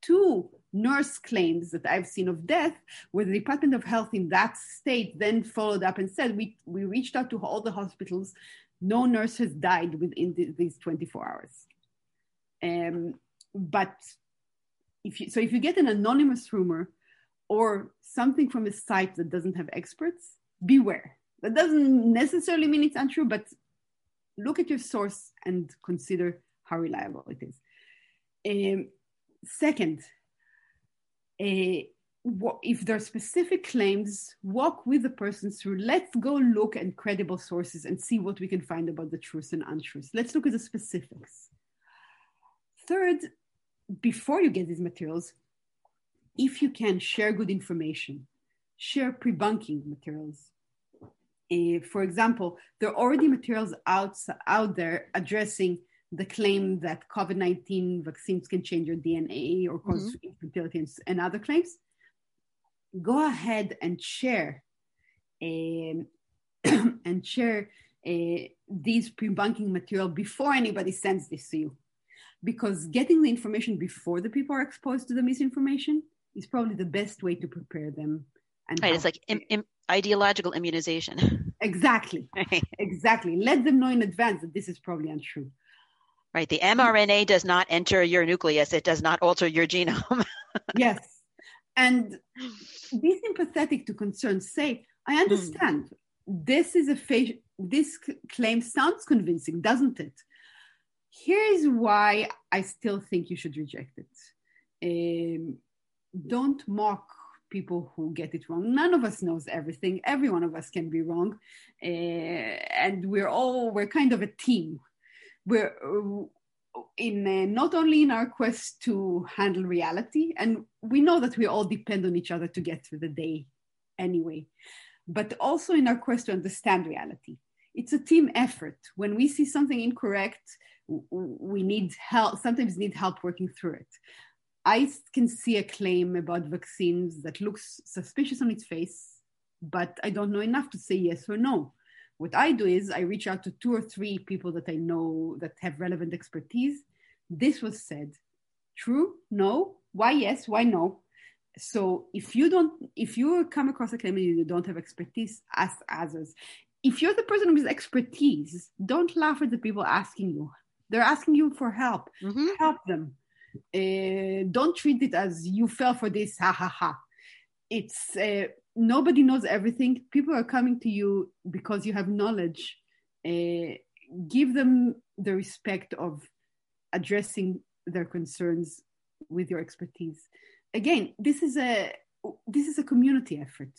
two nurse claims that I've seen of death, where the Department of Health in that state then followed up and said, we, we reached out to all the hospitals no nurse has died within the, these 24 hours. Um, but if you so if you get an anonymous rumor or something from a site that doesn't have experts, beware. That doesn't necessarily mean it's untrue, but look at your source and consider how reliable it is. Um, second, uh, if there are specific claims, walk with the person through. Let's go look at credible sources and see what we can find about the truth and untruth. Let's look at the specifics. Third, before you get these materials, if you can share good information, share pre-bunking materials. Uh, for example, there are already materials out, out there addressing the claim that COVID-19 vaccines can change your DNA or because mm-hmm. infertility and, and, other claims. Go ahead and share um, and share uh, these pre-bunking material before anybody sends this to you because getting the information before the people are exposed to the misinformation is probably the best way to prepare them. And right, it's like Im- Im- ideological immunization. Exactly, exactly. Let them know in advance that this is probably untrue. Right, the mRNA does not enter your nucleus; it does not alter your genome. yes, and be sympathetic to concerns. Say, I hmm. understand. Mm. This is a fa- this claim sounds convincing, doesn't it? here's why I still think you should reject it. Um, don't mock people who get it wrong. None of us knows everything. Every one of us can be wrong, uh, and we're all we're kind of a team. We're in uh, not only in our quest to handle reality, and we know that we all depend on each other to get through the day, anyway, but also in our quest to understand reality. It's a team effort. When we see something incorrect, we need help, sometimes need help working through it. I can see a claim about vaccines that looks suspicious on its face, but I don't know enough to say yes or no. What I do is I reach out to two or three people that I know that have relevant expertise. This was said. True? No? Why yes? Why no? So if you don't, if you come across a claim and you don't have expertise, ask others. If you're the person with expertise, don't laugh at the people asking you they're asking you for help. Mm-hmm. Help them. Uh, don't treat it as you fell for this, ha ha ha. It's uh, nobody knows everything. People are coming to you because you have knowledge. Uh, give them the respect of addressing their concerns with your expertise. Again, this is a this is a community effort.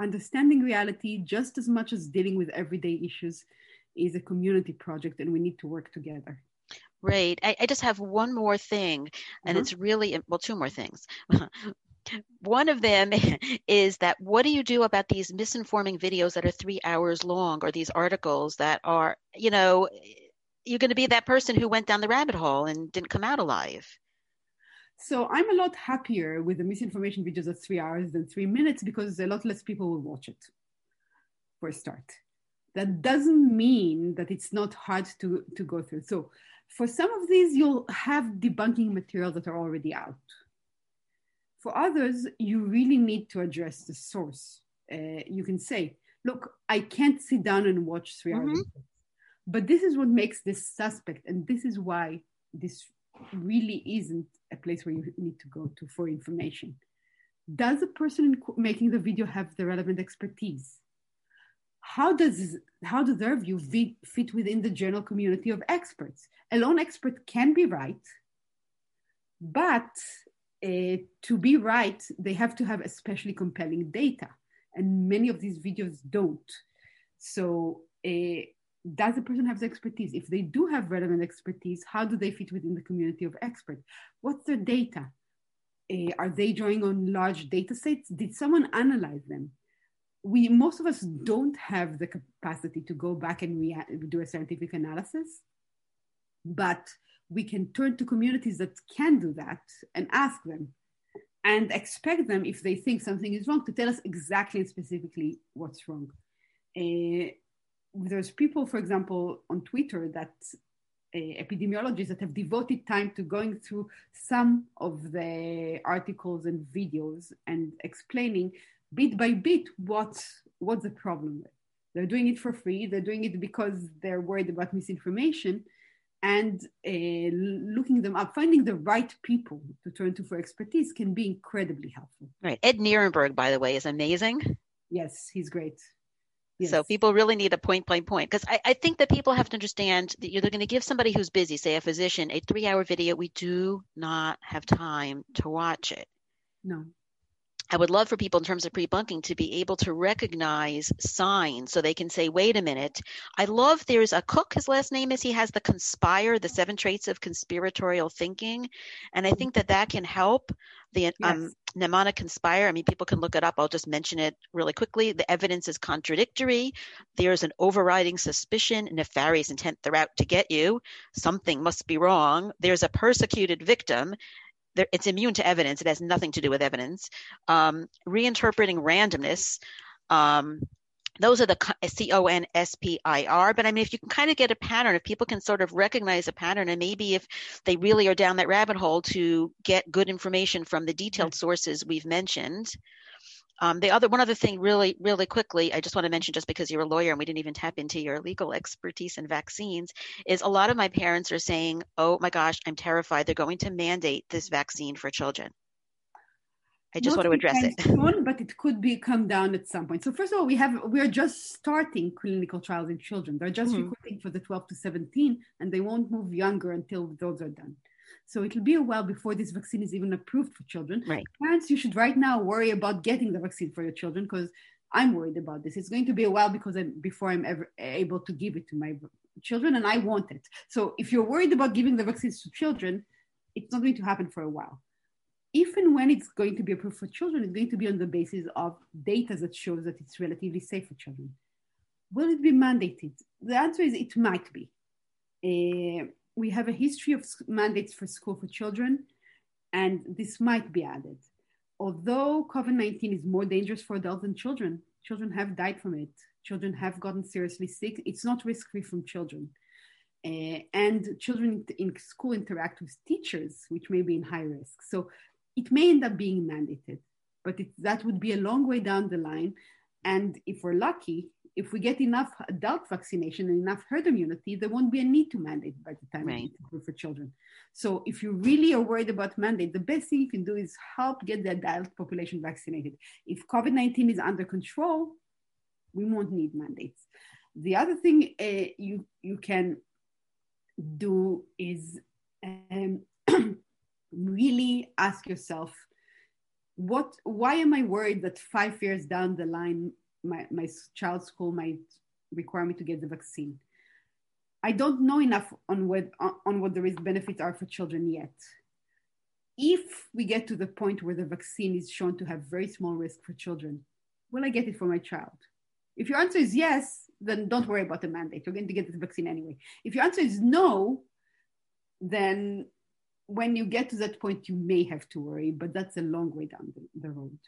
Understanding reality just as much as dealing with everyday issues is a community project and we need to work together. Right. I, I just have one more thing, and mm-hmm. it's really, well, two more things. one of them is that what do you do about these misinforming videos that are three hours long or these articles that are, you know, you're going to be that person who went down the rabbit hole and didn't come out alive. So I'm a lot happier with the misinformation videos of three hours than three minutes because a lot less people will watch it for a start that doesn't mean that it's not hard to, to go through. So for some of these, you'll have debunking material that are already out. For others, you really need to address the source. Uh, you can say, look, I can't sit down and watch 3 mm-hmm. hours. But this is what makes this suspect. And this is why this really isn't a place where you need to go to for information. Does the person making the video have the relevant expertise? how does how do their view fit within the general community of experts? A lone expert can be right, but uh, to be right, they have to have especially compelling data, and many of these videos don't. So, uh, does the person have the expertise? If they do have relevant expertise, how do they fit within the community of experts? What's their data? Uh, are they drawing on large data sets? Did someone analyze them? we most of us don't have the capacity to go back and do a scientific analysis but we can turn to communities that can do that and ask them and expect them if they think something is wrong to tell us exactly and specifically what's wrong. Uh, there's people for example on twitter that uh, epidemiologists that have devoted time to going through some of the articles and videos and explaining bit by bit what what's the problem they're doing it for free. They're doing it because they're worried about misinformation and uh, looking them up, finding the right people to turn to for expertise can be incredibly helpful. Right. Ed Nirenberg, by the way, is amazing. Yes, he's great. Yes. So people really need a point by point because I, I, think that people have to understand that you're going to give somebody who's busy, say a physician, a three hour video. We do not have time to watch it. No. I would love for people in terms of pre-bunking to be able to recognize signs so they can say, wait a minute. I love there's a cook, his last name is, he has the conspire, the seven traits of conspiratorial thinking. And I think that that can help the yes. um, mnemonic conspire. I mean, people can look it up. I'll just mention it really quickly. The evidence is contradictory. There's an overriding suspicion, nefarious intent throughout to get you. Something must be wrong. There's a persecuted victim it's immune to evidence. It has nothing to do with evidence. Um, reinterpreting randomness. Um, those are the C O N S P I R. But I mean, if you can kind of get a pattern, if people can sort of recognize a pattern, and maybe if they really are down that rabbit hole to get good information from the detailed sources we've mentioned, um, the other one other thing, really, really quickly, I just want to mention, just because you're a lawyer and we didn't even tap into your legal expertise in vaccines, is a lot of my parents are saying, "Oh my gosh, I'm terrified. They're going to mandate this vaccine for children." I just Not want to address it. Soon, but it could be come down at some point. So first of all, we have we are just starting clinical trials in children. They're just mm-hmm. recruiting for the 12 to 17, and they won't move younger until those are done. So it'll be a while before this vaccine is even approved for children. Right. Parents, you should right now worry about getting the vaccine for your children because I'm worried about this. It's going to be a while because I'm, before I'm ever able to give it to my children, and I want it. So if you're worried about giving the vaccines to children, it's not going to happen for a while. If and when it's going to be approved for children, it's going to be on the basis of data that shows that it's relatively safe for children. Will it be mandated? The answer is it might be. Uh, we have a history of mandates for school for children, and this might be added. Although COVID 19 is more dangerous for adults than children, children have died from it. Children have gotten seriously sick. It's not risk free from children. Uh, and children in school interact with teachers, which may be in high risk. So it may end up being mandated, but it, that would be a long way down the line. And if we're lucky, if we get enough adult vaccination and enough herd immunity, there won't be a need to mandate by the time right. for children. So if you really are worried about mandate, the best thing you can do is help get the adult population vaccinated. If COVID-19 is under control, we won't need mandates. The other thing uh, you, you can do is um, really ask yourself, what, why am I worried that five years down the line, my, my child's school might require me to get the vaccine. I don't know enough on what, on what the risk benefits are for children yet. If we get to the point where the vaccine is shown to have very small risk for children, will I get it for my child? If your answer is yes, then don't worry about the mandate. You're going to get the vaccine anyway. If your answer is no, then when you get to that point, you may have to worry, but that's a long way down the, the road.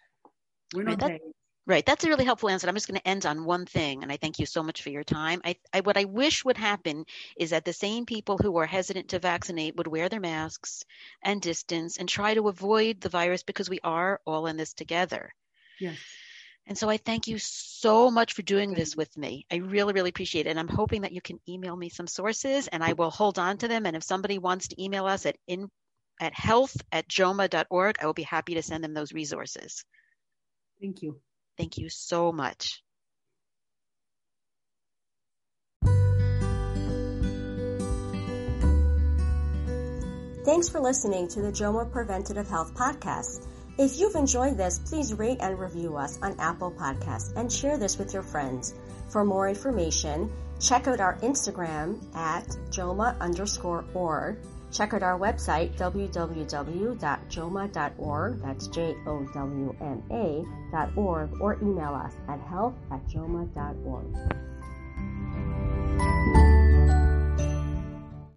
We're not there. Right. That's a really helpful answer. I'm just going to end on one thing, and I thank you so much for your time. I, I, what I wish would happen is that the same people who are hesitant to vaccinate would wear their masks and distance and try to avoid the virus because we are all in this together. Yes. And so I thank you so much for doing this with me. I really, really appreciate it. And I'm hoping that you can email me some sources and I will hold on to them. And if somebody wants to email us at in at health at jowma.org, I will be happy to send them those resources. Thank you. Thank you so much. Thanks for listening to the JOWMA Preventative Health Podcast. If you've enjoyed this, please rate and review us on Apple Podcasts and share this with your friends. For more information, check out our Instagram at JOWMA underscore org Check out our website, www.jowma.org, that's J-O-W-M-A dot org, or email us at health at jowma.org.